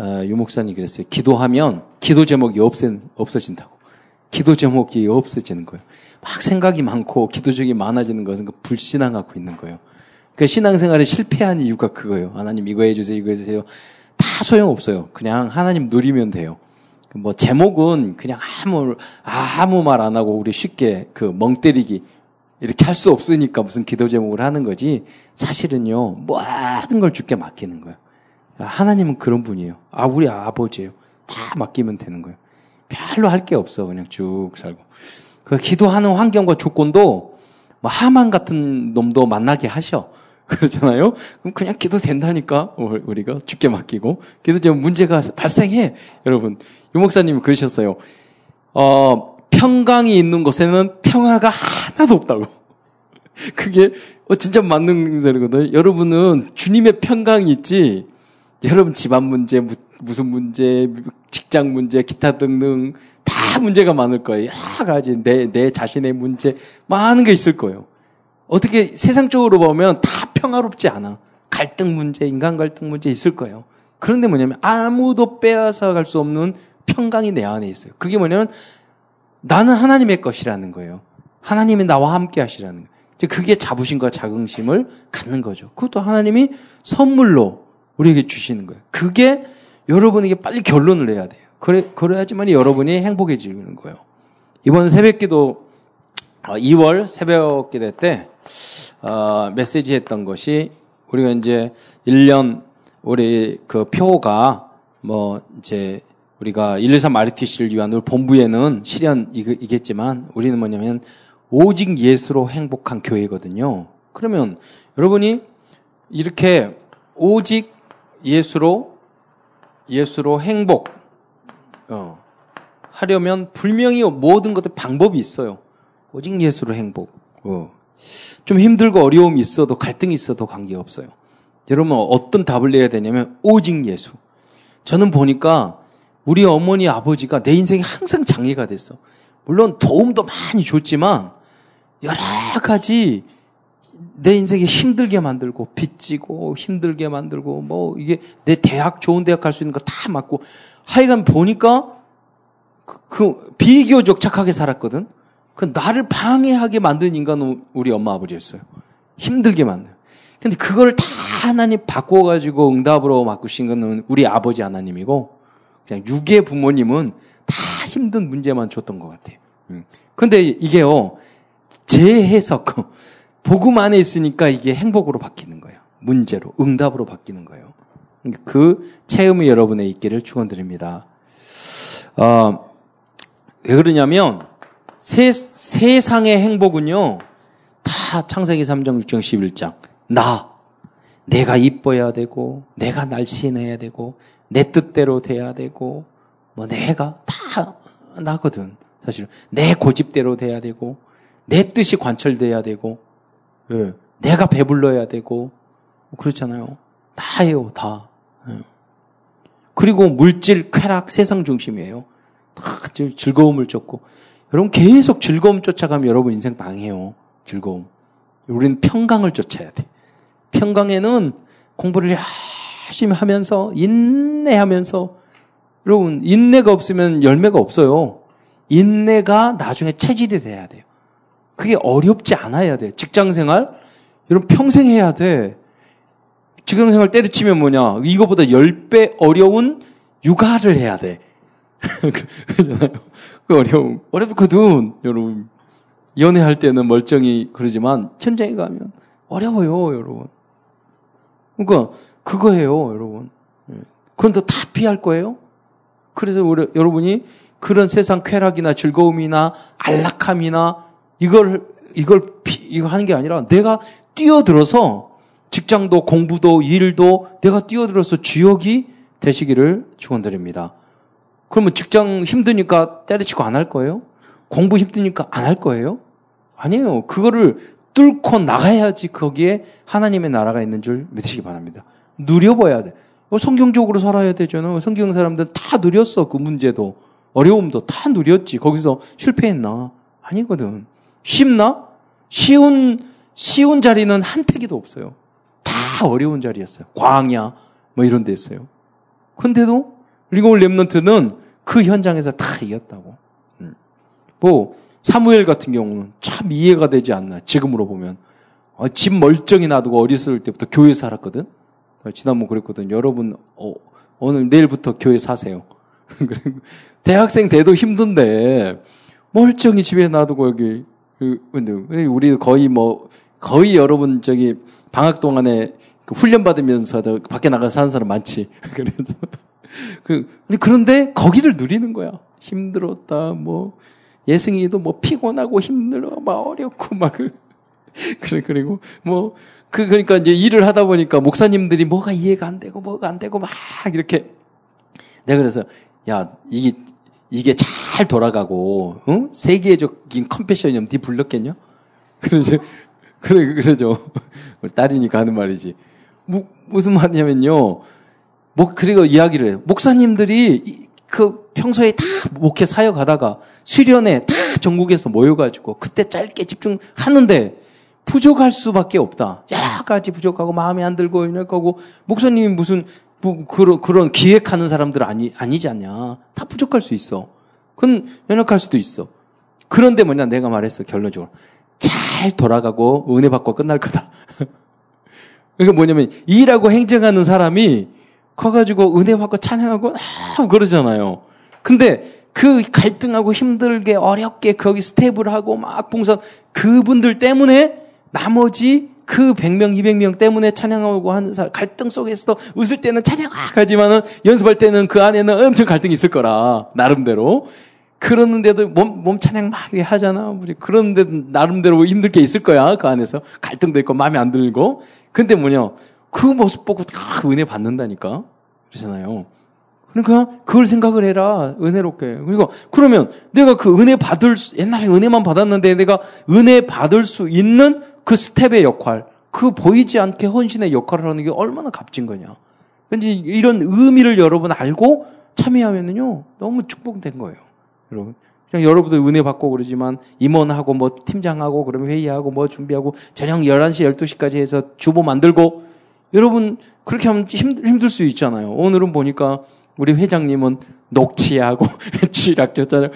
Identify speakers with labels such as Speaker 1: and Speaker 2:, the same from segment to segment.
Speaker 1: 어, 유목사님 그랬어요. 기도하면 기도 제목이 없앤, 없어진다고. 기도 제목이 없어지는 거예요. 막 생각이 많고 기도 적이 많아지는 것은 그 불신앙하고 있는 거예요. 그 신앙생활에 실패한 이유가 그거예요. 하나님 이거 해주세요, 이거 해주세요. 다 소용없어요. 그냥 하나님 누리면 돼요. 뭐 제목은 그냥 아무 아무 말 안 하고 우리 쉽게 그 멍 때리기 이렇게 할 수 없으니까 무슨 기도 제목을 하는 거지 사실은요 모든 걸 주께 맡기는 거예요. 하나님은 그런 분이에요. 아 우리 아버지예요. 다 맡기면 되는 거예요. 별로 할 게 없어 그냥 쭉 살고 그 기도하는 환경과 조건도 뭐 하만 같은 놈도 만나게 하셔. 그렇잖아요? 그럼 그냥 기도 된다니까, 우리가 죽게 맡기고. 기도 좀 문제가 발생해. 여러분, 유목사님이 그러셨어요. 어, 평강이 있는 곳에는 평화가 하나도 없다고. 그게, 어, 진짜 맞는 소리거든요. 여러분은 주님의 평강이 있지, 여러분 집안 문제, 무슨 문제, 직장 문제, 기타 등등 다 문제가 많을 거예요. 여러 가지 내, 내 자신의 문제, 많은 게 있을 거예요. 어떻게 세상적으로 보면 다 평화롭지 않아. 갈등 문제, 인간 갈등 문제 있을 거예요. 그런데 뭐냐면 아무도 빼앗아 갈 수 없는 평강이 내 안에 있어요. 그게 뭐냐면 나는 하나님의 것이라는 거예요. 하나님이 나와 함께 하시라는 거예요. 그게 자부심과 자긍심을 갖는 거죠. 그것도 하나님이 선물로 우리에게 주시는 거예요. 그게 여러분에게 빨리 결론을 내야 돼요. 그래, 그래야지만 여러분이 행복해지는 거예요. 이번 새벽 기도 2월 어, 새벽 기도 때 어, 메시지 했던 것이 우리가 이제 1년 우리 그 표가 뭐 이제 우리가 123 RTC를 위한 우리 본부에는 실현이겠지만 우리는 뭐냐면 오직 예수로 행복한 교회거든요. 그러면 여러분이 이렇게 오직 예수로 예수로 행복 어, 하려면 분명히 모든 것들 방법이 있어요. 오직 예수로 행복. 어. 좀 힘들고 어려움이 있어도 갈등이 있어도 관계없어요. 여러분 어떤 답을 내야 되냐면 오직 예수. 저는 보니까 우리 어머니 아버지가 내 인생에 항상 장애가 됐어. 물론 도움도 많이 줬지만 여러 가지 내 인생에 힘들게 만들고 빚지고 힘들게 만들고 뭐 이게 내 대학 좋은 대학 갈 수 있는 거 다 맞고 하여간 보니까 그, 그 비교적 착하게 살았거든. 그 나를 방해하게 만든 인간은 우리 엄마 아버지였어요. 힘들게 만든. 근데 그걸 다 하나님 바꿔가지고 응답으로 바꾸신 거는 우리 아버지 하나님이고, 그냥 육의 부모님은 다 힘든 문제만 줬던 것 같아요. 음. 근데 이게요, 제 해석, 복음 안에 있으니까 이게 행복으로 바뀌는 거예요. 문제로, 응답으로 바뀌는 거예요. 그 체험이 여러분의 있기를 축원드립니다. 어, 왜 그러냐면 세, 세상의 행복은요. 다 창세기 3장, 6장, 11장. 나. 내가 이뻐야 되고, 내가 날씬해야 되고, 내 뜻대로 돼야 되고, 뭐 내가 다 나거든. 사실 내 고집대로 돼야 되고, 내 뜻이 관철돼야 되고, 예. 내가 배불러야 되고, 그렇잖아요. 다예요, 다. 예. 그리고 물질, 쾌락, 세상 중심이에요. 다 즐거움을 쫓고. 여러분 계속 즐거움 쫓아가면 여러분 인생 망해요. 즐거움. 우리는 평강을 쫓아야 돼. 평강에는 공부를 열심히 하면서 인내하면서 여러분 인내가 없으면 열매가 없어요. 인내가 나중에 체질이 돼야 돼요. 그게 어렵지 않아야 돼. 직장 생활 여러분 평생 해야 돼. 직장 생활 때려치면 뭐냐? 이거보다 10배 어려운 육아를 해야 돼. 그러잖아요. 그 어려움. 어렵거든, 여러분. 연애할 때는 멀쩡히 그러지만, 현장에 가면 어려워요, 여러분. 그러니까, 그거예요, 여러분. 예. 그런데 다 피할 거예요? 그래서 우리, 여러분이 그런 세상 쾌락이나 즐거움이나 안락함이나 이걸, 이걸, 피, 이거 하는 게 아니라 내가 뛰어들어서 직장도 공부도 일도 내가 뛰어들어서 주역이 되시기를 축원드립니다. 그러면 직장 힘드니까 때려치고 안 할 거예요? 공부 힘드니까 안 할 거예요? 아니에요. 그거를 뚫고 나가야지 거기에 하나님의 나라가 있는 줄 믿으시기 바랍니다. 누려봐야 돼. 성경적으로 살아야 되잖아. 성경 사람들 다 누렸어. 그 문제도. 어려움도 다 누렸지. 거기서 실패했나? 아니거든. 쉽나? 쉬운, 쉬운 자리는 한 태기도 없어요. 다 어려운 자리였어요. 광야, 뭐 이런 데 있어요. 근데도 리고울 랩런트는 그 현장에서 다 이겼다고. 음. 뭐 사무엘 같은 경우는 참 이해가 되지 않나. 지금으로 보면 어, 집 멀쩡히 놔두고 어렸을 때부터 교회 살았거든. 어, 지난번 그랬거든. 여러분 어, 오늘 내일부터 교회 사세요. 대학생 돼도 힘든데 멀쩡히 집에 놔두고 여기 그, 근데 우리 거의 뭐 거의 여러분 저기 방학 동안에 그 훈련 받으면서도 밖에 나가서 사는 사람 많지. 그래서 그 그런데 거기를 누리는 거야. 힘들었다 뭐 예승이도 뭐 피곤하고 힘들어 막 어렵고 막 그, 그래 그리고 뭐 그 그러니까 이제 일을 하다 보니까 목사님들이 뭐가 이해가 안 되고 뭐가 안 되고 막 이렇게 내가 그래서 야 이게 이게 잘 돌아가고 응? 세계적인 컴패션이면 네 불렀겠냐? 그러죠. 그래 그러죠. 우리 딸이니까 하는 말이지. 뭐, 무슨 말이냐면요. 목 그리고 이야기를 해요. 목사님들이 그 평소에 다 목회 사역 하다가 수련회 다 전국에서 모여가지고 그때 짧게 집중하는데 부족할 수밖에 없다. 여러 가지 부족하고 마음에 안 들고 이럴 거고 목사님이 무슨 뭐 그런 그런 기획하는 사람들 아니 아니지 않냐. 다 부족할 수 있어. 그건 연약할 수도 있어. 그런데 뭐냐 내가 말했어 결론적으로 잘 돌아가고 은혜 받고 끝날 거다. 그러니까 뭐냐면 일하고 행정하는 사람이 커가지고 은혜 받고 찬양하고 아, 그러잖아요. 근데 그 갈등하고 힘들게 어렵게 거기 스텝을 하고 막 봉사 그분들 때문에 나머지 그 100명, 200명 때문에 찬양하고 하는 사람, 갈등 속에서도 웃을 때는 찬양하지만은 연습할 때는 그 안에는 엄청 갈등이 있을 거라, 나름대로. 그러는데도 몸, 몸 찬양 막 하잖아. 우리 그런데도 나름대로 힘들 게 있을 거야. 그 안에서. 갈등도 있고 마음에 안 들고. 근데 뭐냐. 그 모습 보고 다 은혜 받는다니까. 그러잖아요. 그러니까 그걸 생각을 해라. 은혜롭게. 그리고 그러면 내가 그 은혜 받을 수, 옛날에 은혜만 받았는데 내가 은혜 받을 수 있는 그 스텝의 역할, 그 보이지 않게 헌신의 역할을 하는 게 얼마나 값진 거냐. 근데 이런 의미를 여러분 알고 참여하면은요, 너무 축복된 거예요. 여러분. 그냥 여러분들 은혜 받고 그러지만 임원하고 뭐 팀장하고 그러면 회의하고 뭐 준비하고 저녁 11시, 12시까지 해서 주보 만들고 여러분 그렇게 하면 힘들, 힘들 수 있잖아요. 오늘은 보니까 우리 회장님은 녹취하고 취락했잖아요.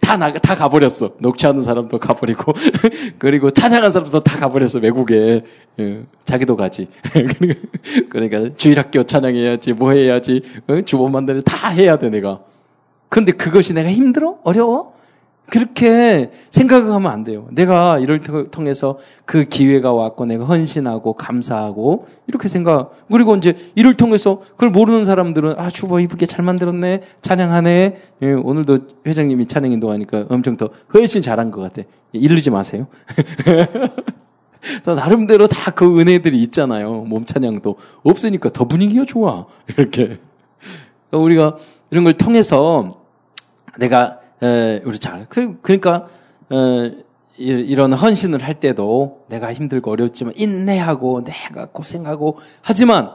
Speaker 1: 다 나, 다 가버렸어. 녹취하는 사람도 가버리고 그리고 찬양한 사람도 다 가버렸어 외국에. 예, 자기도 가지. 그러니까 주일학교 찬양해야지, 뭐 해야지, 어? 주보 만들어 다 해야 돼 내가. 근데 그것이 내가 힘들어? 어려워? 그렇게 생각하면 안 돼요. 내가 이를 통해서 그 기회가 왔고 내가 헌신하고 감사하고 이렇게 생각. 그리고 이제 이를 통해서 그걸 모르는 사람들은 아 주보 이쁘게 잘 만들었네 찬양하네. 예, 오늘도 회장님이 찬양 인도하니까 엄청 더 훨씬 잘한 것 같아. 이르지 마세요. 나름대로 다 그 은혜들이 있잖아요. 몸 찬양도 없으니까 더 분위기가 좋아. 이렇게 그러니까 우리가 이런 걸 통해서 내가 에, 우리 잘 그, 그러니까 에, 이런 헌신을 할 때도 내가 힘들고 어렵지만 인내하고 내가 고생하고 하지만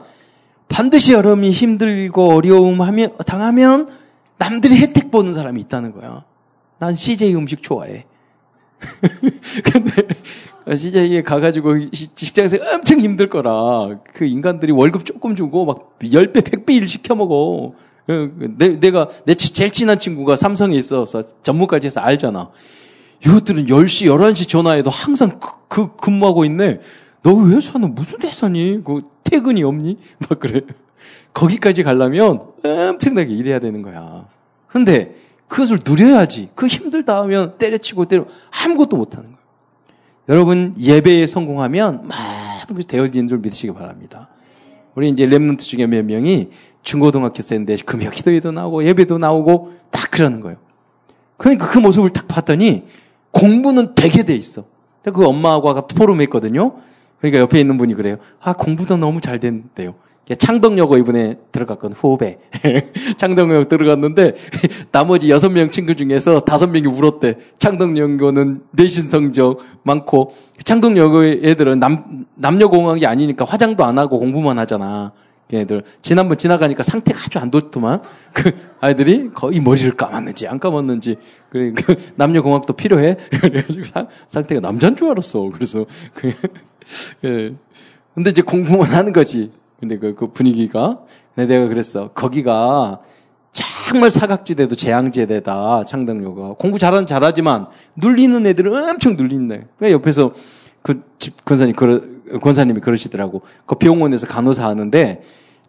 Speaker 1: 반드시 여러분이 힘들고 어려움 하면 당하면 남들이 혜택 보는 사람이 있다는 거야. 난 CJ 음식 좋아해. 근데 CJ에 가가지고 직장에서 엄청 힘들 거라 그 인간들이 월급 조금 주고 막 10배, 100배 일 시켜 먹어. 어, 내, 내가, 내 제일 친한 친구가 삼성에 있어서 전문까지 해서 알잖아. 이것들은 10시, 11시 전화해도 항상 그, 그 근무하고 있네. 너 회사는 무슨 회사니? 그 퇴근이 없니? 막 그래. 거기까지 가려면 엄청나게 일해야 되는 거야. 근데 그것을 누려야지. 그 힘들다 하면 때려치고 때려 아무것도 못 하는 거야. 여러분 예배에 성공하면 모든 것이 되어지는 줄 믿으시기 바랍니다. 우리 이제 랩런트 중에 몇 명이 중고등학교 생인데 금요 기도회도 나오고 예배도 나오고 딱 그러는 거예요. 그러니까 그 모습을 딱 봤더니 공부는 되게 돼 있어. 그 엄마하고 아까 포럼에 있거든요. 그러니까 옆에 있는 분이 그래요. 아, 공부도 너무 잘 된대요. 창덕여고 이번에 들어갔거든, 후배. 창덕여고 들어갔는데, 나머지 여섯 명 친구 중에서 다섯 명이 울었대. 창덕여고는 내신 성적 많고, 창덕여고 애들은 남, 남녀공학이 아니니까 화장도 안 하고 공부만 하잖아. 걔네들 지난번 지나가니까 상태가 아주 안 좋더만 그 아이들이 거의 머리를 감았는지 안 감았는지 그래 그 남녀 공학도 필요해 그래가지고 상, 상태가 남자인 줄 알았어 그래서 그, 그 근데 이제 공부만 하는 거지 근데 그, 그 분위기가 내가 그랬어. 거기가 정말 사각지대도 재앙지대다, 창덕교가. 공부 잘하는 잘하지만, 눌리는 애들은 엄청 눌린네. 왜 옆에서 그집 권사님, 그러, 권사님이 그러시더라고. 그 병원에서 간호사 하는데,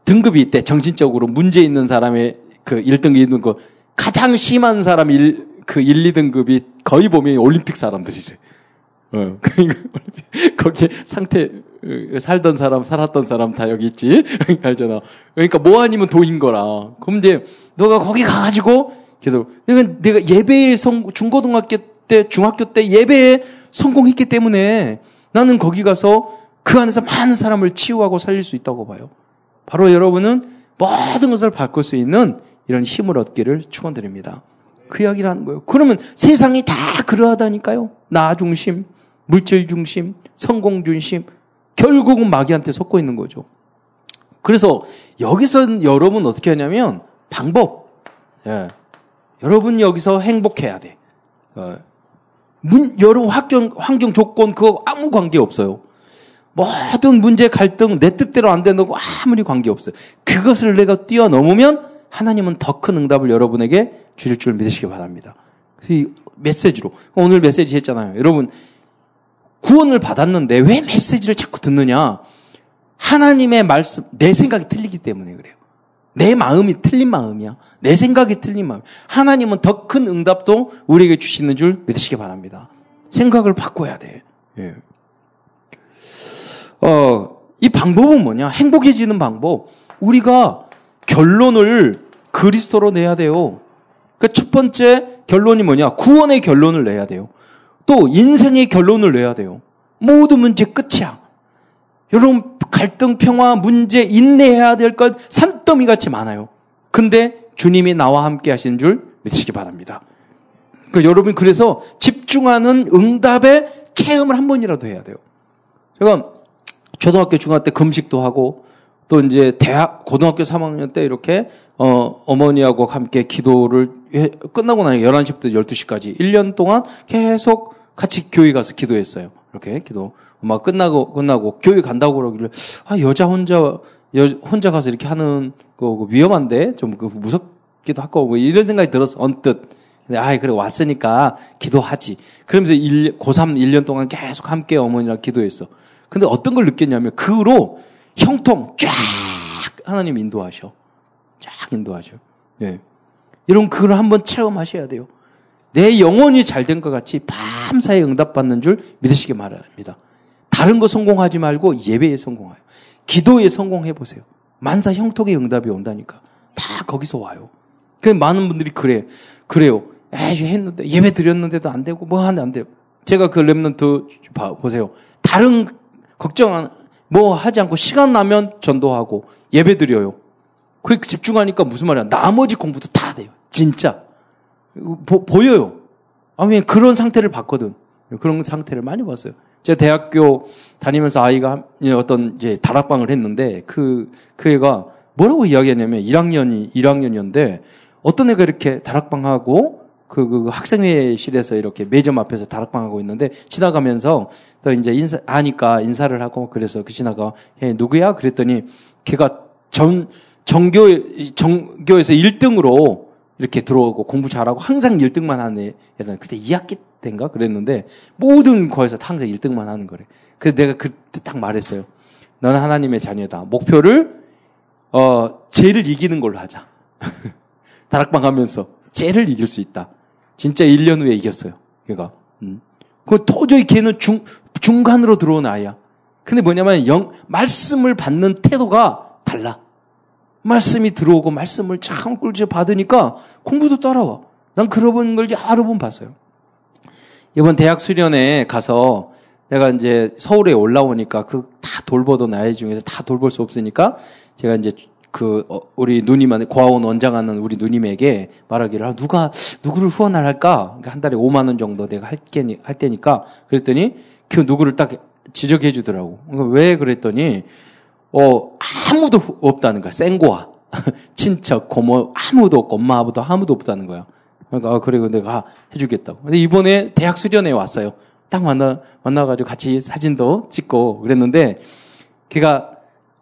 Speaker 1: 등급이 있대. 정신적으로 문제 있는 사람의 그 1등급 있는 거, 가장 심한 사람 1, 그 1, 2등급이 거의 보면 올림픽 사람들이래. 어, 그러니까 거기 상태 어, 살던 사람, 살았던 사람 다 여기 있지. 알잖아. 그러니까 뭐 아니면 도인 거라. 그럼 이제 너가 거기 가가지고 계속 내가 내가 예배에 성 중고등학교 때 중학교 때 예배에 성공했기 때문에 나는 거기 가서 그 안에서 많은 사람을 치유하고 살릴 수 있다고 봐요. 바로 여러분은 모든 것을 바꿀 수 있는 이런 힘을 얻기를 축원드립니다. 그 이야기를 하는 거예요. 그러면 세상이 다 그러하다니까요. 나 중심, 물질 중심, 성공 중심, 결국은 마귀한테 속고 있는 거죠. 그래서 여기서 여러분 어떻게 하냐면 방법. 예. 여러분 여기서 행복해야 돼. 어. 문, 여러분 환경, 환경 조건 그거 아무 관계 없어요. 모든 문제 갈등 내 뜻대로 안 되는 거 아무리 관계 없어요. 그것을 내가 뛰어넘으면 하나님은 더 큰 응답을 여러분에게 주실 줄 믿으시기 바랍니다. 그래서 이 메시지로 오늘 메시지 했잖아요. 여러분 구원을 받았는데 왜 메시지를 자꾸 듣느냐? 하나님의 말씀, 내 생각이 틀리기 때문에 그래요. 내 마음이 틀린 마음이야. 내 생각이 틀린 마음. 하나님은 더 큰 응답도 우리에게 주시는 줄 믿으시기 바랍니다. 생각을 바꿔야 돼. 예. 어, 이 방법은 뭐냐? 행복해지는 방법. 우리가 결론을 그리스도로 내야 돼요. 그러니까 번째 결론이 뭐냐? 구원의 결론을 내야 돼요. 또 인생의 결론을 내야 돼요. 모든 문제 끝이야. 여러분 갈등, 평화, 문제 인내해야 될 것 산더미 같이 많아요. 근데 주님이 나와 함께 하시는 줄 믿으시기 바랍니다. 그러니까 여러분 그래서 집중하는 응답의 체험을 한 번이라도 해야 돼요. 제가 초등학교, 중학교 때 금식도 하고 또 이제 대학, 고등학교 3학년 때 이렇게 어, 어머니하고 함께 기도를 해, 끝나고 나니 11시부터 12시까지 1년 동안 계속 같이 교회 가서 기도했어요. 이렇게 기도. 엄마 끝나고 끝나고 교회 간다고 그러길래 아 여자 혼자 여, 혼자 가서 이렇게 하는 거 위험한데 좀 그 무섭기도 하고 뭐 이런 생각이 들었어 언뜻. 근데 아이 그래 왔으니까 기도하지. 그러면서 1, 고3 1년 동안 계속 함께 어머니랑 기도했어. 근데 어떤 걸 느꼈냐면 그 후로 형통 쫙 하나님 인도하셔. 쫙 인도하셔. 예. 이런 그걸 한번 체험하셔야 돼요. 내 영혼이 잘 된 것 같이 밤사이 응답받는 줄 믿으시기 바랍니다. 다른 거 성공하지 말고 예배에 성공해요. 기도에 성공해 보세요. 만사 형통의 응답이 온다니까. 다 거기서 와요. 그 많은 분들이 그래. 그래요. 에이, 했는데, 예배 드렸는데도 안 되고, 뭐 하는데 안 돼요. 제가 그 랩런트 보세요. 다른 걱정 뭐 하지 않고 시간 나면 전도하고 예배 드려요. 그 집중하니까 무슨 말이야. 나머지 공부도 다 돼요. 진짜. 보, 보여요. 아니, 그런 상태를 봤거든. 그런 상태를 많이 봤어요. 제가 대학교 다니면서 아이가 어떤 이제 다락방을 했는데 그, 그 애가 뭐라고 이야기했냐면 1학년이, 1학년이었는데 어떤 애가 이렇게 다락방하고 그, 그 학생회실에서 이렇게 매점 앞에서 다락방 하고 있는데 지나가면서 또 이제 인사, 하니까 인사를 하고 그래서 그 지나가, 예, 누구야? 그랬더니 걔가 전, 정교, 정교에서 1등으로 이렇게 들어오고 공부 잘하고 항상 1등만 하는 애는 그때 2학기 때인가 그랬는데 모든 거에서 항상 1등만 하는 거래. 그래서 내가 그때 딱 말했어요. 너는 하나님의 자녀다. 목표를 어 죄를 이기는 걸로 하자. 다락방 하면서 죄를 이길 수 있다. 진짜 1년 후에 이겼어요. 걔가. 음. 그 도저히 걔는 중 중간으로 들어온 아이야. 근데 뭐냐면 영 말씀을 받는 태도가 달라. 말씀이 들어오고 말씀을 참 꿀지 받으니까 공부도 따라와. 난 그런 걸 여러 번 봤어요. 이번 대학 수련회 가서 내가 이제 서울에 올라오니까 그 다 돌보던 아이 중에서 다 돌볼 수 없으니까 제가 이제 그 어, 우리 누님한테 고아원 원장하는 우리 누님에게 말하기를 아, 누가 누구를 후원을 할까 그러니까 한 달에 5만 원 정도 내가 할게 할 테니까 그랬더니 그 누구를 딱 지적해 주더라고. 그러니까 왜 그랬더니 어, 아무도 없다는 거야. 생고와. 친척, 고모, 아무도 없고, 엄마, 아버도 아무도 없다는 거야. 그러니까, 아, 그리고 내가 해주겠다고. 근데 이번에 대학 수련회 왔어요. 딱 만나, 만나가지고 같이 사진도 찍고 그랬는데, 걔가,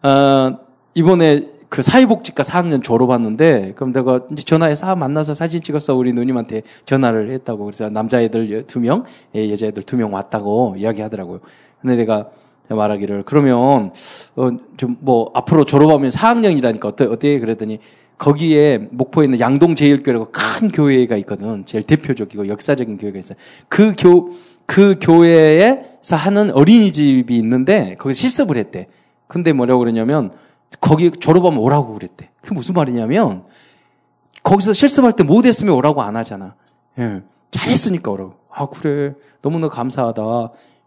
Speaker 1: 어, 이번에 그 사회복지과 4학년 졸업했는데 그럼 내가 이제 전화해서 아, 만나서 사진 찍었어 우리 누님한테 전화를 했다고 그래서 남자애들 두 명, 예, 여자애들 두 명 왔다고 이야기하더라고요. 근데 내가 말하기를 그러면 어, 좀 뭐 앞으로 졸업하면 4학년이라니까 어때 어때 그랬더니 거기에 목포에 있는 양동제일교회라고 큰 교회가 있거든. 제일 대표적이고 역사적인 교회가 있어요. 그 교, 그 교회에서 하는 어린이집이 있는데 거기 실습을 했대. 근데 뭐라고 그러냐면 거기 졸업하면 오라고 그랬대. 그게 무슨 말이냐면 거기서 실습할 때 못했으면 오라고 안 하잖아. 예. 잘했으니까 오라고. 아 그래 너무나 감사하다.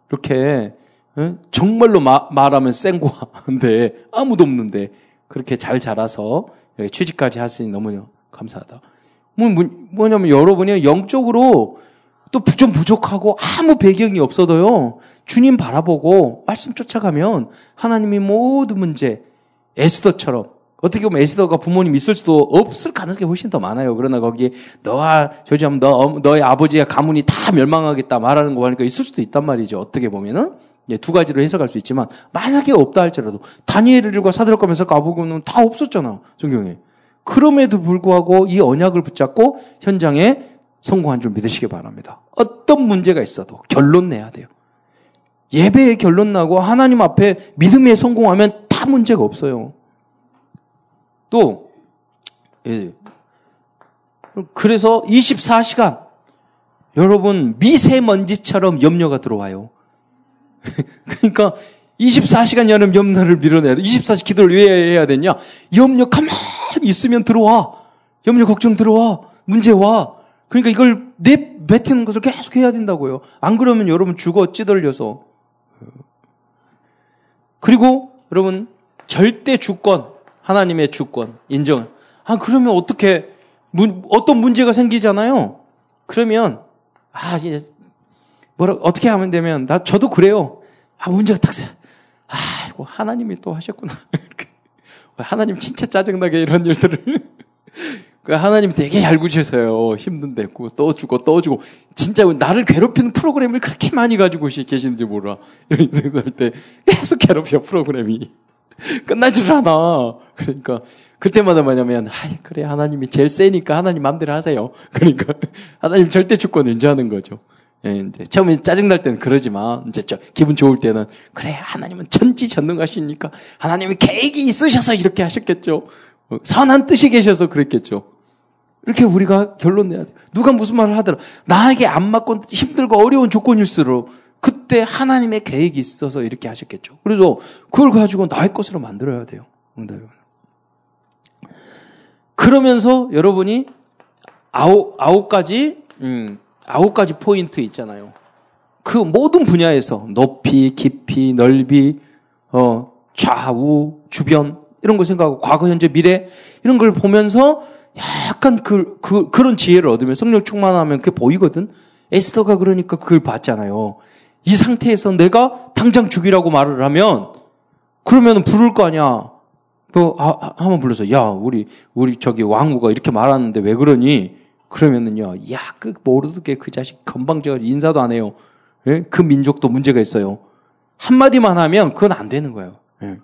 Speaker 1: 이렇게 예? 정말로 마, 말하면 센거한데 아무도 없는데 그렇게 잘 자라서 취직까지 하시니 너무 감사하다. 뭐, 뭐, 뭐냐면 여러분이 영적으로 또좀 부족하고 아무 배경이 없어도요. 주님 바라보고 말씀 쫓아가면 하나님이 모든 문제 에스더처럼 어떻게 보면 에스더가 부모님 있을 수도 없을 가능성이 훨씬 더 많아요. 그러나 거기에 너와 조지하면 너 너의 아버지의 가문이 다 멸망하겠다 말하는 거 하니까 있을 수도 있단 말이죠. 어떻게 보면은 두 가지로 해석할 수 있지만 만약에 없다 할지라도 다니엘과 사드락과 면서 아보고는 다 없었잖아 성경에. 그럼에도 불구하고 이 언약을 붙잡고 현장에 성공한 줄 믿으시기 바랍니다. 어떤 문제가 있어도 결론 내야 돼요. 예배에 결론 나고 하나님 앞에 믿음에 성공하면 다 문제가 없어요. 또 예. 그래서 24시간 여러분 미세먼지처럼 염려가 들어와요. 그러니까 24시간 여름 염려를 밀어내야 돼. 24시 기도를 왜 해야 되냐? 염려 가만히 있으면 들어와. 염려 걱정 들어와. 문제 와. 그러니까 이걸 내뱉는 것을 계속 해야 된다고요. 안 그러면 여러분 죽어 찌들려서. 그리고 여러분 절대 주권 하나님의 주권 인정. 아 그러면 어떻게 문, 어떤 문제가 생기잖아요. 그러면 아 이제 뭐라 어떻게 하면 되면 나 저도 그래요. 아 문제가 딱 생. 아이고 하나님이 또 하셨구나. 하나님 진짜 짜증나게 이런 일들을. 그 하나님 되게 얄궂으세요. 힘든데 또 주고 또 주고 진짜 나를 괴롭히는 프로그램을 그렇게 많이 가지고 계시는지 몰라. 이런 생각할 때 계속 괴롭혀 프로그램이 끝나지를 않아. 그러니까 그때마다 뭐냐면 아 그래 하나님이 제일 세니까 하나님 마음대로 하세요. 그러니까 하나님 절대 주권을 인지하는 거죠. 예, 이제 처음에 짜증 날 때는 그러지만, 이제 저, 기분 좋을 때는, 그래, 하나님은 천지전능하시니까, 하나님이 계획이 있으셔서 이렇게 하셨겠죠. 어, 선한 뜻이 계셔서 그랬겠죠. 이렇게 우리가 결론 내야 돼. 누가 무슨 말을 하더라. 나에게 안 맞고 힘들고 어려운 조건일수록, 그때 하나님의 계획이 있어서 이렇게 하셨겠죠. 그래서 그걸 가지고 나의 것으로 만들어야 돼요. 그러면서 여러분이 아홉, 아홉 가지, 음, 아홉 가지 포인트 있잖아요. 그 모든 분야에서 높이, 깊이, 넓이, 어, 좌우, 주변 이런 걸 생각하고 과거, 현재, 미래 이런 걸 보면서 약간 그, 그 그런 지혜를 얻으면 성령 충만하면 그게 보이거든. 에스더가 그러니까 그걸 봤잖아요. 이 상태에서 내가 당장 죽이라고 말을 하면 그러면 부를 거 아니야. 또 아, 한번 불러서 야 우리 우리 저기 왕후가 이렇게 말하는데 왜 그러니? 그러면은요, 야, 그 모르게 그 자식 건방져 인사도 안 해요. 예? 그 민족도 문제가 있어요. 한 마디만 하면 그건 안 되는 거예요. 예.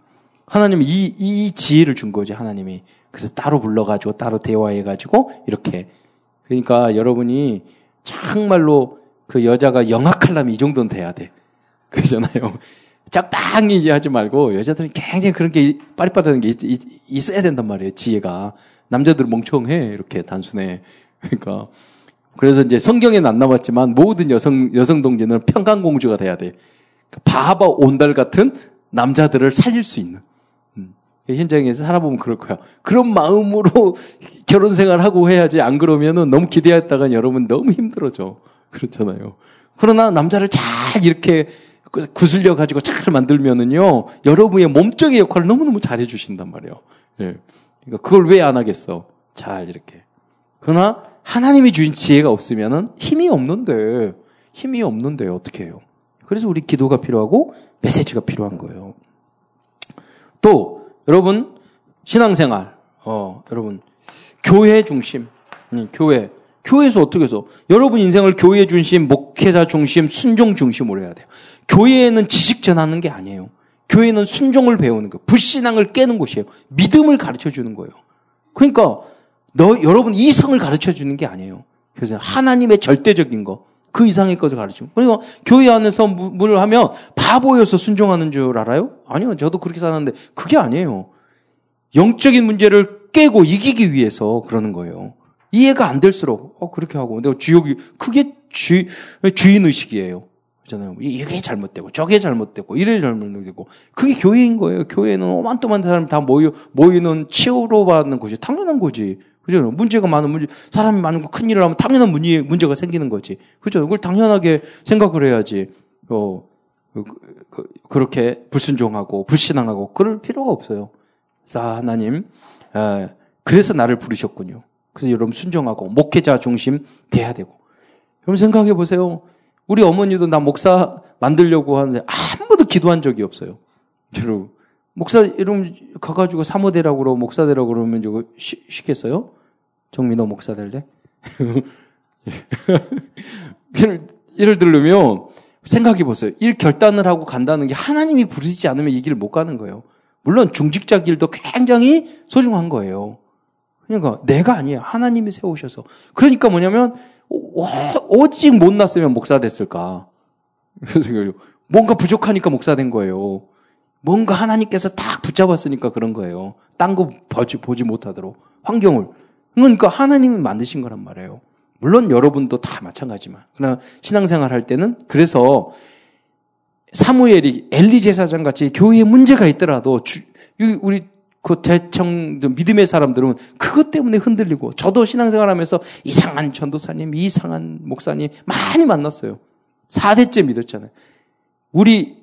Speaker 1: 하나님이 이, 이 지혜를 준 거지, 하나님이. 그래서 따로 불러가지고, 따로 대화해가지고, 이렇게. 그러니까 여러분이 정말로 그 여자가 영악하려면 이 정도는 돼야 돼. 그러잖아요. 적당히 하지 말고, 여자들은 굉장히 그런 게 빠릿빠릿한 게 있, 있, 어야 된단 말이에요, 지혜가. 남자들은 멍청해, 이렇게 단순해. 그러니까 그래서 이제 성경에는 안 나왔지만 모든 여성 여성 동지는 평강 공주가 돼야 돼. 그러니까 바하바 온달 같은 남자들을 살릴 수 있는. 음. 현장에서 살아보면 그럴 거야. 그런 마음으로 결혼 생활하고 해야지 안 그러면은 너무 기대했다가 여러분 너무 힘들어져. 그렇잖아요. 그러나 남자를 잘 이렇게 구슬려 가지고 잘 만들면은요 여러분의 몸적인 역할을 너무너무 잘해 주신단 말이에요. 예. 그러니까 그걸 왜 안 하겠어? 잘 이렇게. 그러나 하나님이 주신 지혜가 없으면은 힘이 없는데 힘이 없는데 어떻게 해요? 그래서 우리 기도가 필요하고 메시지가 필요한 거예요. 또 여러분 신앙생활 어 여러분 교회 중심 음, 교회 교회에서 어떻게 해서 여러분 인생을 교회 중심 목회자 중심 순종 중심으로 해야 돼요. 교회에는 지식 전하는 게 아니에요. 교회는 순종을 배우는 거, 불신앙을 깨는 곳이에요. 믿음을 가르쳐 주는 거예요. 그러니까 너 여러분 이성을 가르쳐 주는 게 아니에요. 그래서 하나님의 절대적인 거, 그 이상의 것을 가르치고. 그러니까 교회 안에서 뭘 하면 바보여서 순종하는 줄 알아요? 아니요. 저도 그렇게 살았는데 그게 아니에요. 영적인 문제를 깨고 이기기 위해서 그러는 거예요. 이해가 안 될수록 어 그렇게 하고 내가 주역이 그게 주 주인 의식이에요. 그잖아요. 이게 잘못되고 저게 잘못되고 이래 잘못되고 그게 교회인 거예요. 교회는 오만또만 사람 다 모여 모이는 치유로 받는 곳이 당연한 거지. 그죠? 문제가 많은 문제, 사람이 많은 거 큰 일을 하면 당연한 문제, 문제가 생기는 거지. 그죠? 그걸 당연하게 생각을 해야지. 어, 그, 그, 그렇게 불순종하고 불신앙하고 그럴 필요가 없어요. 자, 하나님, 에, 그래서 나를 부르셨군요. 그래서 여러분 순종하고 목회자 중심 돼야 되고. 여러분 생각해 보세요. 우리 어머니도 나 목사 만들려고 하는데 아무도 기도한 적이 없어요. 여러분. 목사 이름 가가지고 사모되라고 그러고 목사 되라고 그러면 저거 시, 시겠어요? 정민호 목사 될래? 예를, 예를 들면 생각해 보세요. 일 결단을 하고 간다는 게 하나님이 부르시지 않으면 이 길을 못 가는 거예요. 물론 중직자 길도 굉장히 소중한 거예요. 그러니까 내가 아니에요. 하나님이 세우셔서. 그러니까 뭐냐면 오직 못났으면 목사 됐을까. 그래서 뭔가 부족하니까 목사 된 거예요. 뭔가 하나님께서 딱 붙잡았으니까 그런 거예요. 딴 거 보지, 보지 못하도록 환경을. 그러니까 하나님이 만드신 거란 말이에요. 물론 여러분도 다 마찬가지만. 그러나 신앙생활 할 때는 그래서 사무엘이 엘리 제사장 같이 교회에 문제가 있더라도 주, 우리 그 대청 믿음의 사람들은 그것 때문에 흔들리고 저도 신앙생활 하면서 이상한 전도사님, 이상한 목사님 많이 만났어요. 4대째 믿었잖아요. 우리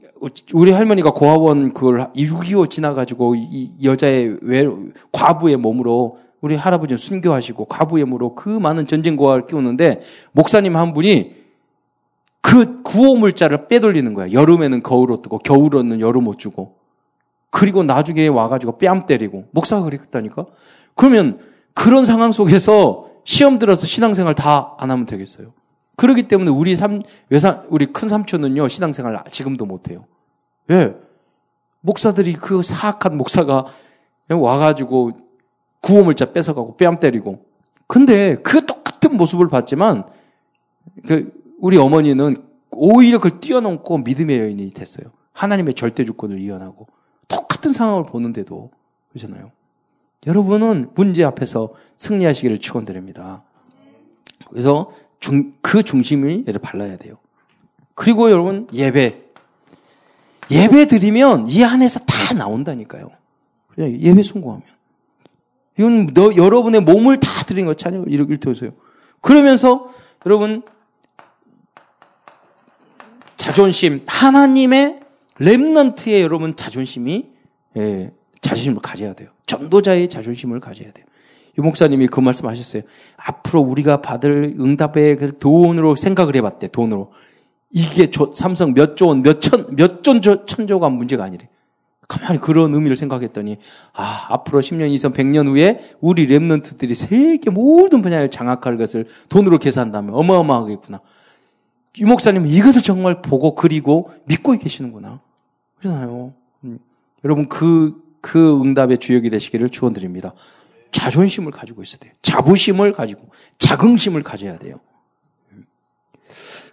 Speaker 1: 우리 할머니가 고아원 그걸 6.25 지나가지고 이 여자의 외, 과부의 몸으로 우리 할아버지는 순교하시고 과부의 몸으로 그 많은 전쟁 고아를 키우는데 목사님 한 분이 그 구호 물자를 빼돌리는 거야. 여름에는 거울 옷 뜨고 겨울 에는 여름 옷 주고 그리고 나중에 와가지고 뺨 때리고 목사가 그랬다니까. 그러면 그런 상황 속에서 시험 들어서 신앙생활 다 안 하면 되겠어요. 그렇기 때문에 우리 삼, 외사, 우리 큰 삼촌은요, 신앙생활 지금도 못해요. 왜? 목사들이 그 사악한 목사가 와가지고 구호물자 뺏어가고 뺨 때리고. 근데 그 똑같은 모습을 봤지만, 그 우리 어머니는 오히려 그걸 뛰어넘고 믿음의 여인이 됐어요. 하나님의 절대 주권을 이어나고. 똑같은 상황을 보는데도. 그렇잖아요. 여러분은 문제 앞에서 승리하시기를 축원드립니다. 그래서 중, 그 중심이 얘를 발라야 돼요. 그리고 여러분 예배 예배 드리면 이 안에서 다 나온다니까요. 예배 성공하면. 이건 너, 여러분의 몸을 다 드린 것 찬양, 이렇게 들으세요. 그러면서 여러분, 자존심, 하나님의 랩런트의 여러분 자존심이, 예, 자존심을 가져야 돼요. 전도자의 자존심을 가져야 돼요. 유 목사님이 그 말씀 하셨어요. 앞으로 우리가 받을 응답의 그 돈으로 생각을 해봤대, 돈으로. 이게 조, 삼성 몇 조 원, 몇 천, 몇존 천조가 문제가 아니래. 가만히 그런 의미를 생각했더니, 아, 앞으로 10년 이상 100년 후에 우리 랩런트들이 세계 모든 분야를 장악할 것을 돈으로 계산한다면 어마어마하겠구나. 유 목사님은 이것을 정말 보고 그리고 믿고 계시는구나. 그러잖아요. 음, 여러분, 그, 그 응답의 주역이 되시기를 축원드립니다. 자존심을 가지고 있어야 돼요. 자부심을 가지고, 자긍심을 가져야 돼요.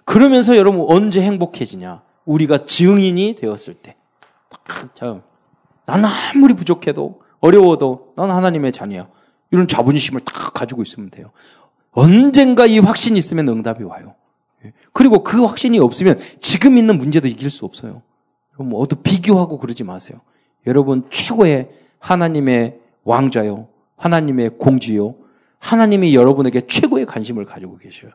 Speaker 1: 그러면서 여러분 언제 행복해지냐? 우리가 증인이 되었을 때. 참, 나는 아무리 부족해도 어려워도 난 하나님의 자녀야. 이런 자부심을 딱 가지고 있으면 돼요. 언젠가 이 확신이 있으면 응답이 와요. 그리고 그 확신이 없으면 지금 있는 문제도 이길 수 없어요. 여러분 어디 비교하고 그러지 마세요. 여러분 최고의 하나님의 왕자요. 하나님의 공주요. 하나님이 여러분에게 최고의 관심을 가지고 계셔요.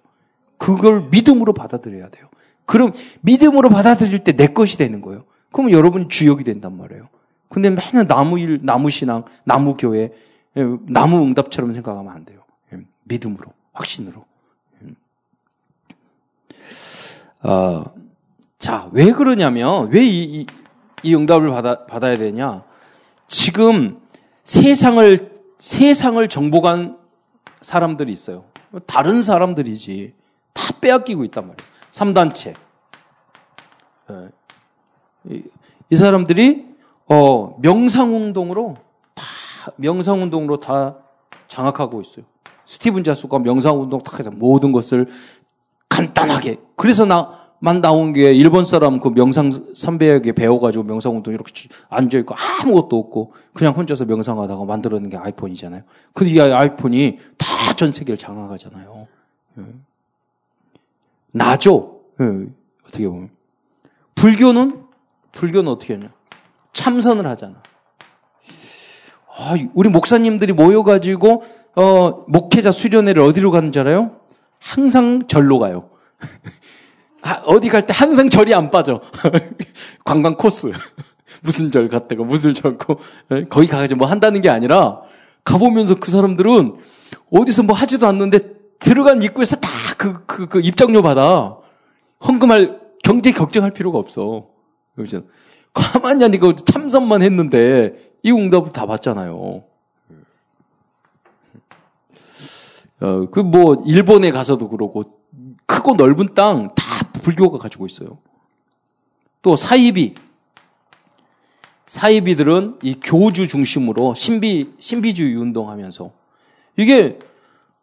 Speaker 1: 그걸 믿음으로 받아들여야 돼요. 그럼 믿음으로 받아들일 때 내 것이 되는 거예요. 그러면 여러분 주역이 된단 말이에요. 근데 맨날 나무 일, 나무 신앙, 나무 교회, 예, 나무 응답처럼 생각하면 안 돼요. 예, 믿음으로, 확신으로. 어, 자, 왜 그러냐면, 왜 이, 이, 이 응답을 받아, 받아야 되냐? 지금 세상을, 세상을 정복한 사람들이 있어요. 다른 사람들이지. 다 빼앗기고 있단 말이에요. 3단체. 예. 이 사람들이 어, 명상운동으로 다, 명상운동으로 다 장악하고 있어요. 스티븐 자수가 명상운동 다 해서 모든 것을 간단하게. 그래서 나, 만 나온 게 일본 사람 그 명상 선배에게 배워가지고 명상 운동 이렇게 앉아있고 아무것도 없고 그냥 혼자서 명상하다가 만들어낸 게 아이폰이잖아요. 근데 이 아이폰이 다 전 세계를 장악하잖아요. 예. 나죠? 예. 어떻게 보면. 불교는, 불교는 어떻게 하냐. 참선을 하잖아. 아, 우리 목사님들이 모여가지고, 어, 목회자 수련회를 어디로 가는 줄 알아요? 항상 절로 가요. 어디 갈 때 항상 절이 안 빠져. 관광 코스. 무슨 절 갔다가 무슨 절고 예? 거기 가가지고 뭐 한다는 게 아니라 가보면서 그 사람들은 어디서 뭐 하지도 않는데 들어간 입구에서 다 그, 그, 그 입장료 받아. 헌금할, 경제 걱정할 필요가 없어. 그죠? 가만히 하니까 참선만 했는데 이 응답을 다 받잖아요. 어, 그 뭐, 일본에 가서도 그러고, 크고 넓은 땅 다 불교가 가지고 있어요. 또 사이비. 사이비들은 이 교주 중심으로 신비, 신비주의 운동하면서 이게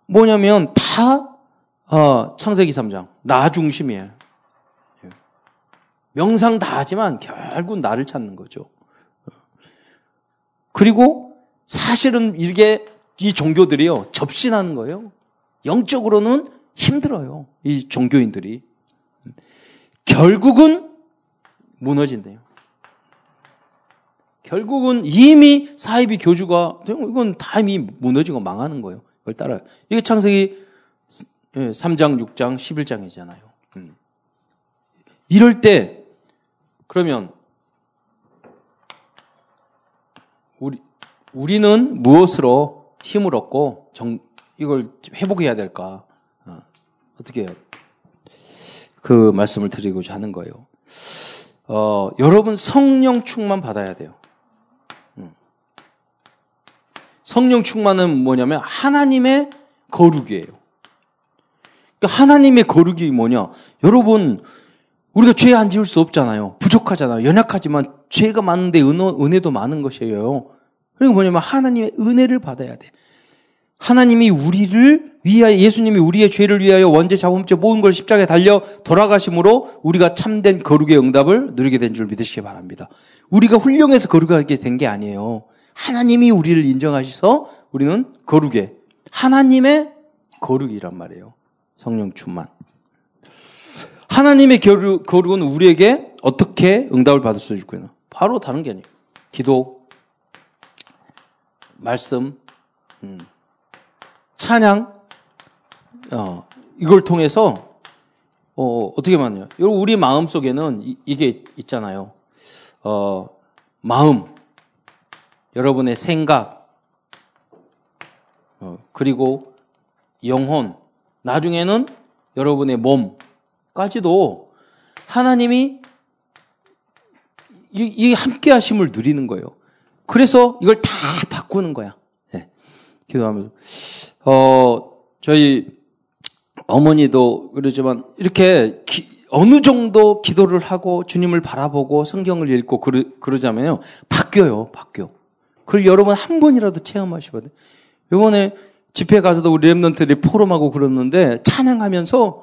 Speaker 1: 뭐냐면 다 어, 창세기 3장 나 중심이에요. 예. 명상 다 하지만 결국 나를 찾는 거죠. 그리고 사실은 이게 이 종교들이요 접신하는 거예요. 영적으로는 힘들어요. 이 종교인들이 결국은 무너진대요. 결국은 이미 사이비 교주가 이건 다 이미 무너지고 망하는 거예요. 그걸 따라요. 이게 창세기 3장, 6장, 11장이잖아요. 음. 이럴 때 그러면 우리 우리는 무엇으로 힘을 얻고 정, 이걸 회복해야 될까? 어, 어떻게 해요? 그 말씀을 드리고자 하는 거예요. 어, 여러분 성령 충만 받아야 돼요. 성령 충만은 뭐냐면 하나님의 거룩이에요. 그러니까 하나님의 거룩이 뭐냐? 여러분 우리가 죄 안 지을 수 없잖아요. 부족하잖아요. 연약하지만 죄가 많은데 은혜, 도 많은 것이에요. 그리고 뭐냐면 하나님의 은혜를 받아야 돼. 하나님이 우리를 위하여 예수님이 우리의 죄를 위하여 원죄 자범죄 모든 걸 십자가에 달려 돌아가심으로 우리가 참된 거룩의 응답을 누리게 된 줄 믿으시기 바랍니다. 우리가 훌륭해서 거룩하게 된 게 아니에요. 하나님이 우리를 인정하셔서 우리는 거룩에 하나님의 거룩이란 말이에요. 성령 충만. 하나님의 거룩, 거룩은 우리에게 어떻게 응답을 받을 수 있고요. 바로 다른 게 아니에요. 기도, 말씀, 음, 찬양, 어, 이걸 통해서 어, 어떻게 말하냐. 우리 마음 속에는 이, 게 있잖아요. 어, 마음, 여러분의 생각, 어, 그리고 영혼, 나중에는 여러분의 몸까지도 하나님이 이, 이 함께 하심을 누리는 거예요. 그래서 이걸 다 바꾸는 거야. 네. 기도하면서. 어, 저희 어머니도 그러지만 이렇게 기, 어느 정도 기도를 하고 주님을 바라보고 성경을 읽고 그러, 그러자면요. 바뀌어요. 바뀌어. 그걸 여러분 한 번이라도 체험하시거든요. 이번에 집회 가서도 우리 랩런트들이 포럼하고 그러는데 찬양하면서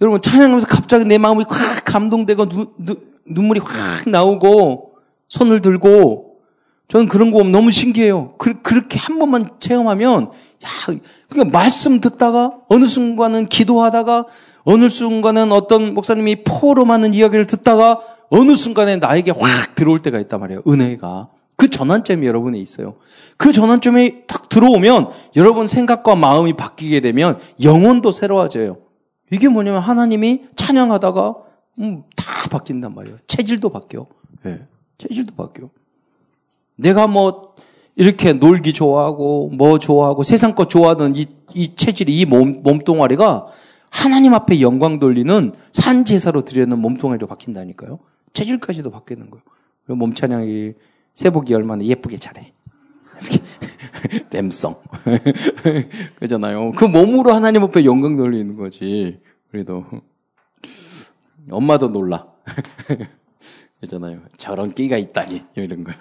Speaker 1: 여러분 찬양하면서 갑자기 내 마음이 확 감동되고 누, 누, 눈물이 확 나오고 손을 들고 저는 그런 거 너무 신기해요. 그, 그렇게 한 번만 체험하면 야, 그러니까 말씀 듣다가 어느 순간은 기도하다가 어느 순간은 어떤 목사님이 포럼하는 이야기를 듣다가 어느 순간에 나에게 확 들어올 때가 있단 말이에요. 은혜가. 그 전환점이 여러분에 있어요. 그 전환점이 딱 들어오면 여러분 생각과 마음이 바뀌게 되면 영혼도 새로워져요. 이게 뭐냐면 하나님이 찬양하다가 음, 다 바뀐단 말이에요. 체질도 바뀌어. 네. 체질도 바뀌어. 내가 뭐 이렇게 놀기 좋아하고 뭐 좋아하고 세상 것 좋아하는 이, 이 체질이 이 몸, 몸뚱아리가 하나님 앞에 영광 돌리는 산 제사로 드리는 몸뚱아리로 바뀐다니까요. 체질까지도 바뀌는 거예요. 몸 찬양이 세복이 얼마나 예쁘게 잘해. 램성. 그잖아요. 그 몸으로 하나님 앞에 영광 돌리는 거지. 그래도 엄마도 놀라. 있잖아요. 저런 끼가 있다니 이런 거.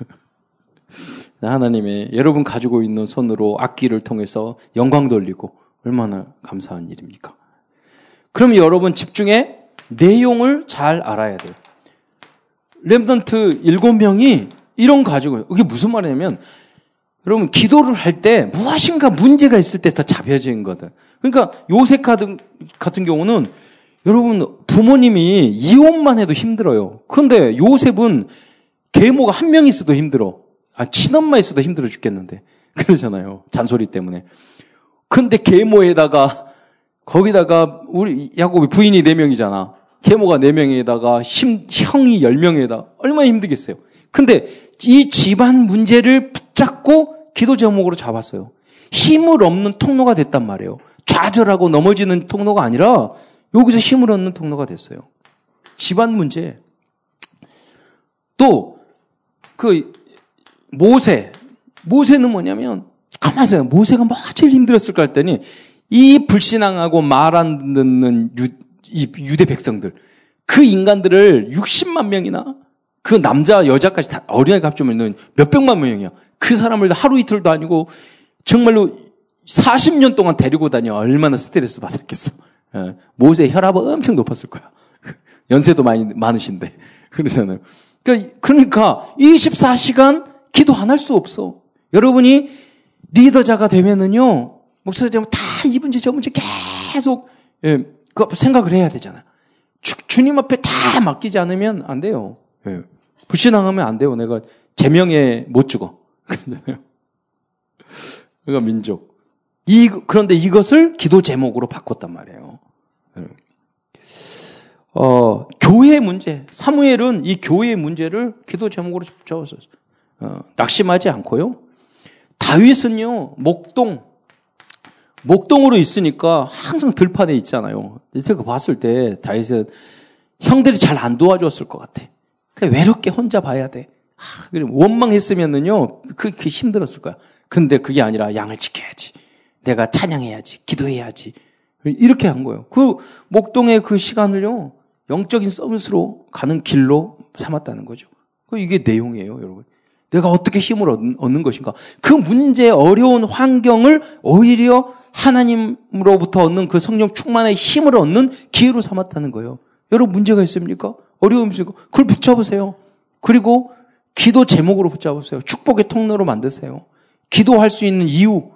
Speaker 1: 하나님의 여러분 가지고 있는 손으로 악기를 통해서 영광 돌리고 얼마나 감사한 일입니까? 그럼 여러분 집중해 내용을 잘 알아야 돼요. 렘던트 일곱 명이 이런 가지고 이게 무슨 말이냐면 여러분 기도를 할 때 무엇인가 문제가 있을 때 더 잡혀진 거든. 그러니까 요셉 같은, 같은 경우는 여러분 부모님이 이혼만 해도 힘들어요. 그런데 요셉은 계모가 한 명 있어도 힘들어. 아 친엄마 있어도 힘들어 죽겠는데 그러잖아요. 잔소리 때문에. 근데 계모에다가 거기다가 우리 야곱이 부인이 네 명이잖아. 계모가 네 명에다가 힘, 형이 열 명에다 얼마나 힘들겠어요. 근데 이 집안 문제를 붙잡고 기도 제목으로 잡았어요. 힘을 없는 통로가 됐단 말이에요. 좌절하고 넘어지는 통로가 아니라 여기서 힘을 얻는 통로가 됐어요. 집안 문제. 또, 그, 모세. 모세는 뭐냐면, 가만히 있어요. 모세가 뭐 제일 힘들었을까 했더니, 이 불신앙하고 말 안 듣는 유, 유대 백성들. 그 인간들을 60만 명이나 그 남자, 여자까지 다 어린아이 합치면 몇백만 명이야. 그 사람을 하루 이틀도 아니고 정말로 40년 동안 데리고 다녀 얼마나 스트레스 받았겠어. 예. 모세 혈압 엄청 높았을 거야. 연세도 많이 많으신데 그러잖아요. 그러니까, 그러니까 24시간 기도 안 할 수 없어. 여러분이 리더자가 되면은요 목사가 되면 다 이 문제 저 문제 계속 예, 그 생각을 해야 되잖아. 주, 주님 앞에 다 맡기지 않으면 안 돼요. 예. 불신앙하면 안 돼요. 내가 제명에 못 죽어. 그러니까 민족. 이, 그런데 이것을 기도 제목으로 바꿨단 말이에요. 예. 어, 교회 문제. 사무엘은 이 교회의 문제를 기도 제목으로 적었어요. 어, 낙심하지 않고요. 다윗은요, 목동, 목동으로 있으니까 항상 들판에 있잖아요. 제가 봤을 때 다윗은 형들이 잘 안 도와줬을 것 같아. 그냥 외롭게 혼자 봐야 돼. 아, 원망했으면은요, 그게 힘들었을 거야. 근데 그게 아니라 양을 지켜야지. 내가 찬양해야지. 기도해야지. 이렇게 한 거예요. 그 목동의 그 시간을요, 영적인 서비스로 가는 길로 삼았다는 거죠. 그 이게 내용이에요, 여러분. 내가 어떻게 힘을 얻는 것인가. 그 문제, 어려운 환경을 오히려 하나님으로부터 얻는 그 성령 충만의 힘을 얻는 기회로 삼았다는 거예요. 여러분 문제가 있습니까? 어려움이 있습니까? 그걸 붙잡으세요. 그리고 기도 제목으로 붙잡으세요. 축복의 통로로 만드세요. 기도할 수 있는 이유.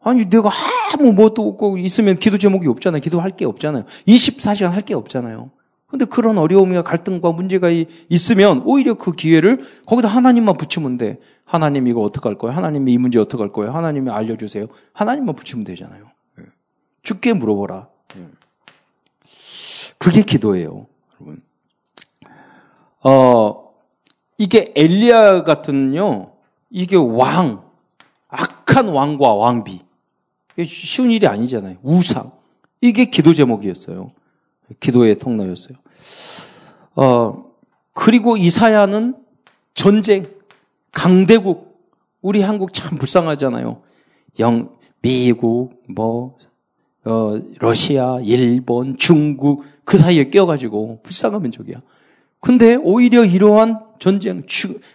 Speaker 1: 아니, 내가 아무 뭐도 없고 있으면 기도 제목이 없잖아요. 기도할 게 없잖아요. 24시간 할 게 없잖아요. 근데 그런 어려움과 갈등과 문제가 있으면 오히려 그 기회를 거기다 하나님만 붙이면 돼. 하나님 이거 어떡할 거예요? 하나님 이 문제 어떡할 거예요? 하나님이 알려주세요. 하나님만 붙이면 되잖아요. 예. 죽게 물어보라. 예. 그게 기도예요. 여러분. 어, 이게 엘리야 같은요, 이게 왕, 악한 왕과 왕비. 쉬운 일이 아니잖아요. 우상. 이게 기도 제목이었어요. 기도의 통로였어요. 어, 그리고 이사야는 전쟁, 강대국, 우리 한국 참 불쌍하잖아요. 영, 미국, 뭐, 어, 러시아, 일본, 중국, 그 사이에 껴가지고 불쌍한 민족이야. 근데 오히려 이러한 전쟁,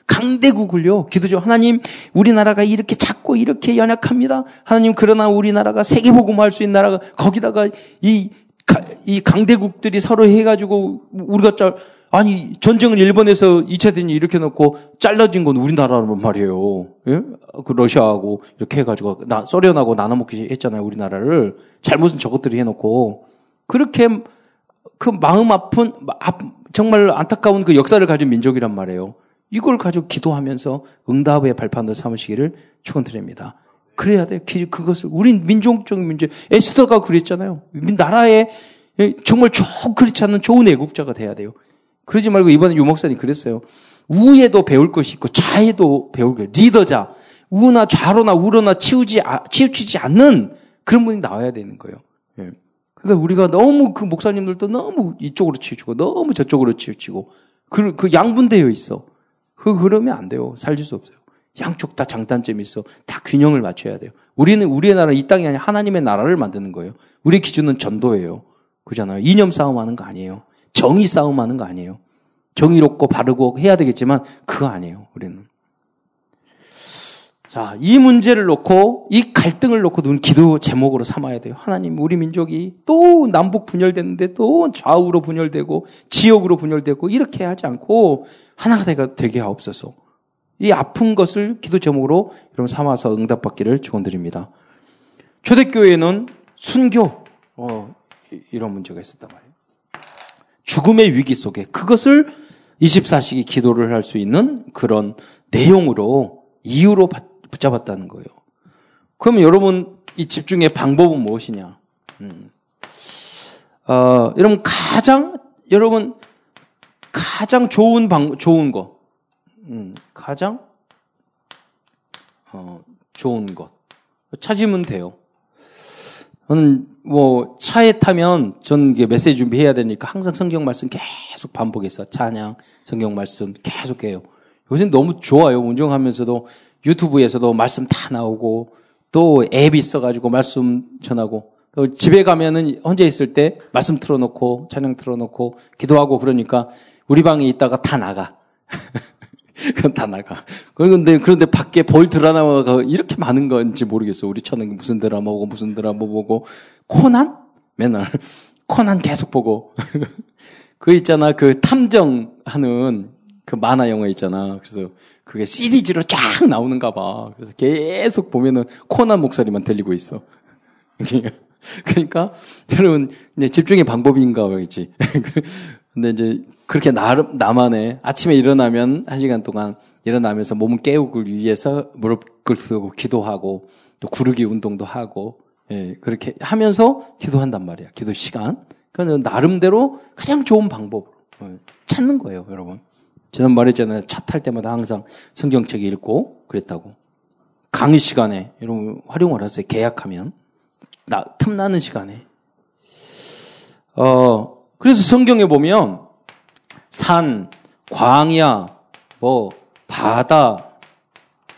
Speaker 1: 강대국을요, 기도죠. 하나님, 우리나라가 이렇게 작고 이렇게 연약합니다. 하나님, 그러나 우리나라가 세계복음할 수 있는 나라가, 거기다가 이, 이 강대국들이 서로 해가지고, 우리가 짤, 아니, 전쟁을 일본에서 2차 대전이 이렇게 놓고 잘라진 건 우리나라란 말이에요. 예? 그 러시아하고 이렇게 해가지고, 나, 소련하고 나눠 먹기 했잖아요, 우리나라를. 잘못은 저것들이 해놓고. 그렇게 그 마음 아픈, 정말 안타까운 그 역사를 가진 민족이란 말이에요. 이걸 가지고 기도하면서 응답의 발판을 삼으시기를 축원드립니다. 그래야 돼요. 그것을 우린 민족적인 문제. 에스더가 그랬잖아요. 나라에 정말 좋 그렇지 않은 좋은 애국자가 돼야 돼요. 그러지 말고 이번에 유목사님 그랬어요. 우에도 배울 것이 있고 좌에도 배울 것. 리더자. 우나 좌로나 우로나 치우지 아, 치우치지 않는 그런 분이 나와야 되는 거예요. 예. 그러니까 우리가 너무 그 목사님들도 너무 이쪽으로 치우치고 너무 저쪽으로 치우치고 그, 그 양분되어 있어. 그 그러면 안 돼요. 살릴 수 없어요. 양쪽 다 장단점이 있어. 다 균형을 맞춰야 돼요. 우리는 우리의 나라 이 땅이 아니라 하나님의 나라를 만드는 거예요. 우리 기준은 전도예요. 그잖아요. 이념 싸움하는 거 아니에요. 정의 싸움하는 거 아니에요. 정의롭고 바르고 해야 되겠지만 그거 아니에요. 우리는. 자, 이 문제를 놓고 이 갈등을 놓고 눈 기도 제목으로 삼아야 돼요. 하나님, 우리 민족이 또 남북 분열됐는데 또 좌우로 분열되고 지역으로 분열되고 이렇게 하지 않고 하나가 되게 하옵소서. 이 아픈 것을 기도 제목으로 여러분 삼아서 응답받기를 축원드립니다. 초대교회는 순교 어, 이런 문제가 있었단 말이에요. 죽음의 위기 속에 그것을 24시기 기도를 할 수 있는 그런 내용으로 이유로 붙잡았다는 거예요. 그러면 여러분 이 집중의 방법은 무엇이냐? 음. 어, 여러분 가장 여러분 가장 좋은 방 좋은 거, 음, 가장 어, 좋은 것 찾으면 돼요. 저는 뭐 차에 타면 전 이게 메시지 준비해야 되니까 항상 성경 말씀 계속 반복해서 찬양, 성경 말씀 계속 해요. 요즘 너무 좋아요. 운전하면서도 유튜브에서도 말씀 다 나오고 또 앱이 있어가지고 말씀 전하고 또 집에 가면은 혼자 있을 때 말씀 틀어놓고 찬양 틀어놓고 기도하고 그러니까 우리 방에 있다가 다 나가. 그건 다 나가. 그런데 그런데 밖에 볼 드라마가 이렇게 많은 건지 모르겠어. 우리 처는 무슨 드라마 보고 무슨 드라마 보고 코난 맨날 코난 계속 보고 그 있잖아 그 탐정하는 그 만화 영화 있잖아. 그래서 그게 시리즈로 쫙 나오는가 봐. 그래서 계속 보면은 코난 목소리만 들리고 있어. 그러니까 여러분 이제 집중의 방법인가 봐야지. 근데 이제 그렇게 나름 나만의 아침에 일어나면 한 시간 동안 일어나면서 몸을 깨우기 위해서 무릎 꿇고 기도하고 또 구르기 운동도 하고 예, 그렇게 하면서 기도한단 말이야. 기도 시간. 그러니까 나름대로 가장 좋은 방법 어, 찾는 거예요, 여러분. 저는 말했잖아요. 차 탈 때마다 항상 성경책 읽고 그랬다고. 강의 시간에 여러분 활용을 하세요. 계약하면 나 틈나는 시간에. 어 그래서 성경에 보면 산, 광야, 뭐 바다,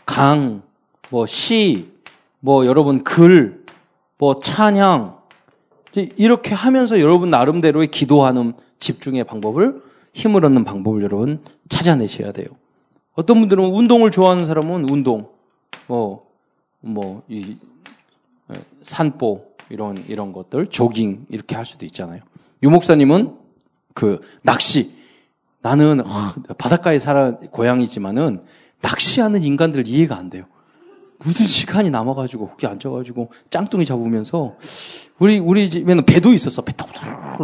Speaker 1: 강, 뭐 시, 뭐 여러분 글, 뭐 찬양 이렇게 하면서 여러분 나름대로의 기도하는 집중의 방법을 힘을 얻는 방법을 여러분 찾아내셔야 돼요. 어떤 분들은 운동을 좋아하는 사람은 운동, 뭐, 뭐, 이, 산보, 이런, 이런 것들, 조깅, 이렇게 할 수도 있잖아요. 유목사님은 그, 낚시. 나는, 아, 바닷가에 살아, 고향이지만은, 낚시하는 인간들 이해가 안 돼요. 무슨 시간이 남아가지고 거기 앉아가지고 짱뚱이 잡으면서 우리 우리 집에는 배도 있었어. 배 타고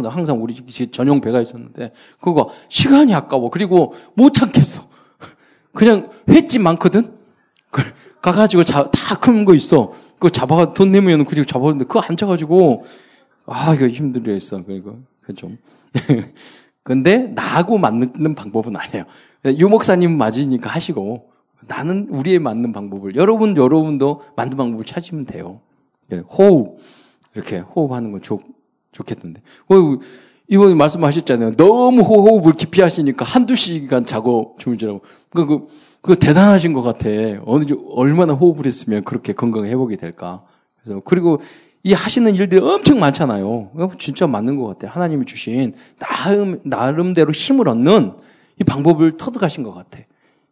Speaker 1: 항상 우리 집 전용 배가 있었는데 그거 시간이 아까워. 그리고 못 참겠어. 그냥 횟집 많거든. 가가지고 다 큰 거 있어. 그거 잡아 돈 내면 그리고 잡았는데 그거 앉아가지고 아 이거 힘들어 했어. 그거 그 좀. 근데 나하고 맞는 방법은 아니에요. 유 목사님 맞으니까 하시고 나는 우리에 맞는 방법을 여러분 여러분도 맞는 방법을 찾으면 돼요. 예, 호흡 이렇게 호흡하는 건 좋, 좋겠던데. 어, 이번에 말씀하셨잖아요. 너무 호흡을 깊이 하시니까 한두 시간 자고 주무시라고. 그, 그, 그 대단하신 것 같아. 어느, 얼마나 호흡을 했으면 그렇게 건강 회복이 될까. 그래서, 그리고 이 하시는 일들이 엄청 많잖아요. 진짜 맞는 것 같아. 하나님이 주신 나름, 나름대로 힘을 얻는 이 방법을 터득하신 것 같아.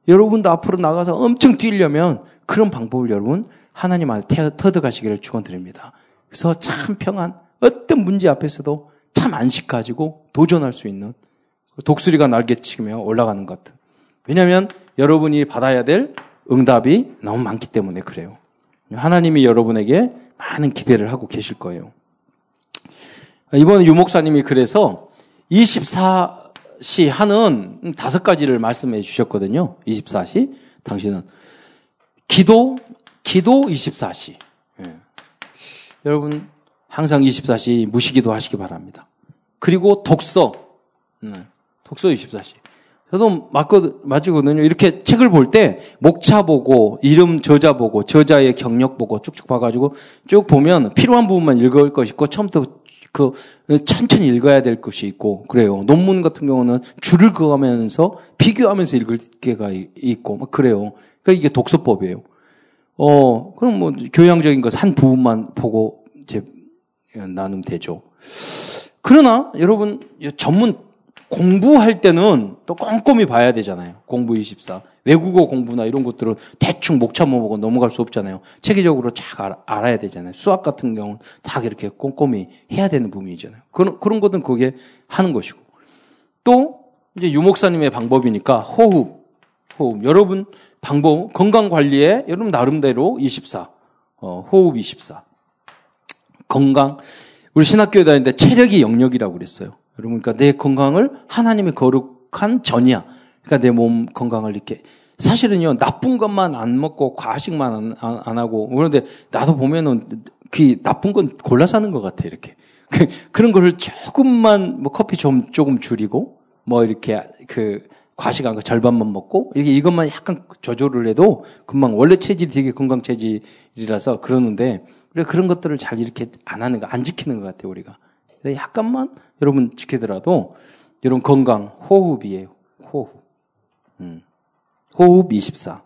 Speaker 1: 여러분도 앞으로 나가서 엄청 뛰려면 그런 방법을 여러분 하나님한테 터득하시기를 축원드립니다. 그래서 참 평안, 어떤 문제 앞에서도 참 안식 가지고 도전할 수 있는 독수리가 날개치며 올라가는 것 같은. 왜냐하면 여러분이 받아야 될 응답이 너무 많기 때문에 그래요. 하나님이 여러분에게 많은 기대를 하고 계실 거예요. 이번 유목사님이 그래서 24시 하는 다섯 가지를 말씀해 주셨거든요. 24시. 당신은 기도, 기도 24시. 여러분 항상 24시 무시기도 하시기 바랍니다. 그리고 독서, 네, 독서 24시. 저도 맞거, 맞거든요. 이렇게 책을 볼 때 목차 보고 이름 저자 보고 저자의 경력 보고 쭉쭉 봐가지고 쭉 보면 필요한 부분만 읽을 것이 있고 처음부터 그 천천히 읽어야 될 것이 있고 그래요. 논문 같은 경우는 줄을 그어가면서 비교하면서 읽을 게가 있고 막 그래요. 그러니까 이게 독서법이에요. 어, 그럼 뭐 교양적인 것 한 부분만 보고 이제 나누면 되죠. 그러나 여러분 전문 공부할 때는 또 꼼꼼히 봐야 되잖아요. 공부 24. 외국어 공부나 이런 것들은 대충 목차모 보고 넘어갈 수 없잖아요. 체계적으로 잘 알아야 되잖아요. 수학 같은 경우는 다 이렇게 꼼꼼히 해야 되는 부분이잖아요. 그런, 그런 것은 그게 하는 것이고. 또, 이제 유목사님의 방법이니까 호흡, 호흡. 여러분 방법, 건강 관리에 여러분 나름대로 24. 어, 호흡 24. 건강. 우리 신학교에 다니는데 체력이 영역이라고 그랬어요. 여러분, 그러니까 내 건강을 하나님의 거룩한 전이야. 그러니까 내 몸 건강을 이렇게. 사실은요, 나쁜 것만 안 먹고 과식만 안, 안, 안 하고. 그런데 나도 보면은 그 나쁜 건 골라 사는 것 같아, 이렇게. 그, 그런 거를 조금만 뭐 커피 좀 조금 줄이고 뭐 이렇게 그 과식한 거 절반만 먹고 이게 이것만 약간 조절을 해도 금방 원래 체질이 되게 건강 체질이라서 그러는데 그래 그런 것들을 잘 이렇게 안 하는 거 안 지키는 것 같아요 우리가 약간만 여러분 지키더라도 이런 건강 호흡이에요 호흡 음. 호흡 24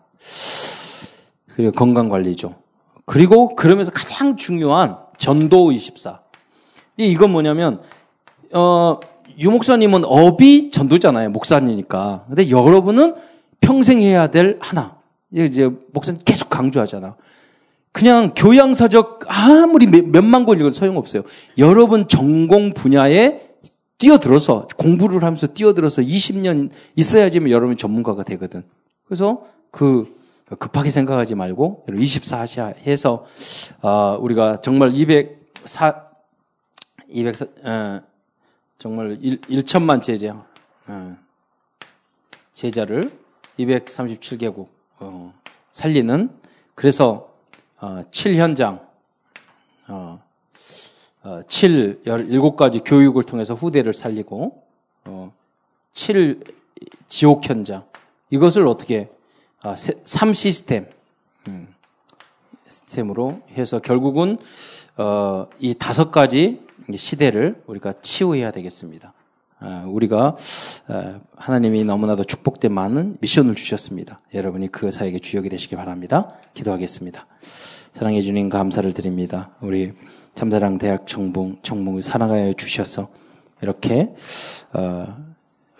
Speaker 1: 그리고 건강 관리죠 그리고 그러면서 가장 중요한 전도 24 이건 뭐냐면 어 유 목사님은 업이 전도잖아요. 목사님이니까. 근데 여러분은 평생 해야 될 하나. 이제 목사님 계속 강조하잖아. 그냥 교양서적 아무리 몇만 권 읽어도 소용없어요. 여러분 전공 분야에 뛰어들어서 공부를 하면서 뛰어들어서 20년 있어야지만 여러분 전문가가 되거든. 그래서 그 급하게 생각하지 말고 24시 해서 어, 우리가 정말 204 200 어, 정말 1, 천만 제자, 어, 제자를 237개국 어, 살리는 그래서 어, 7현장, 어, 어, 7, 17가지 교육을 통해서 후대를 살리고 어, 7 지옥 현장 이것을 어떻게 아, 3 시스템 음, 시스템으로 해서 결국은 어, 이 다섯 가지 시대를 우리가 치유해야 되겠습니다. 아, 우리가 아, 하나님이 너무나도 축복된 많은 미션을 주셨습니다. 여러분이 그 사역의 주역이 되시기 바랍니다. 기도하겠습니다. 사랑해 주님 감사를 드립니다. 우리 참사랑 대학 정봉 정봉을 사랑하여 주셔서 이렇게 어,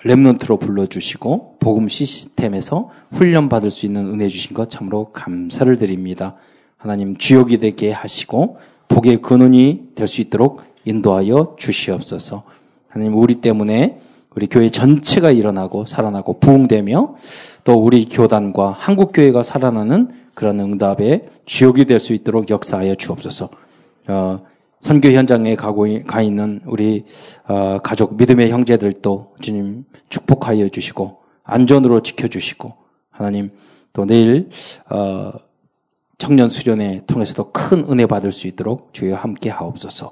Speaker 1: 랩런트로 불러주시고 복음 시스템에서 훈련 받을 수 있는 은혜 주신 것 참으로 감사를 드립니다. 하나님 주역이 되게 하시고 복의 근원이 될 수 있도록 인도하여 주시옵소서. 하나님 우리 때문에 우리 교회 전체가 일어나고 살아나고 부흥되며 또 우리 교단과 한국 교회가 살아나는 그런 응답의 주역이 될 수 있도록 역사하여 주옵소서. 어, 선교 현장에 가고 가 있는 우리 어, 가족 믿음의 형제들도 주님 축복하여 주시고 안전으로 지켜 주시고 하나님 또 내일 어, 청년 수련회 통해서도 큰 은혜 받을 수 있도록 주여 함께 하옵소서.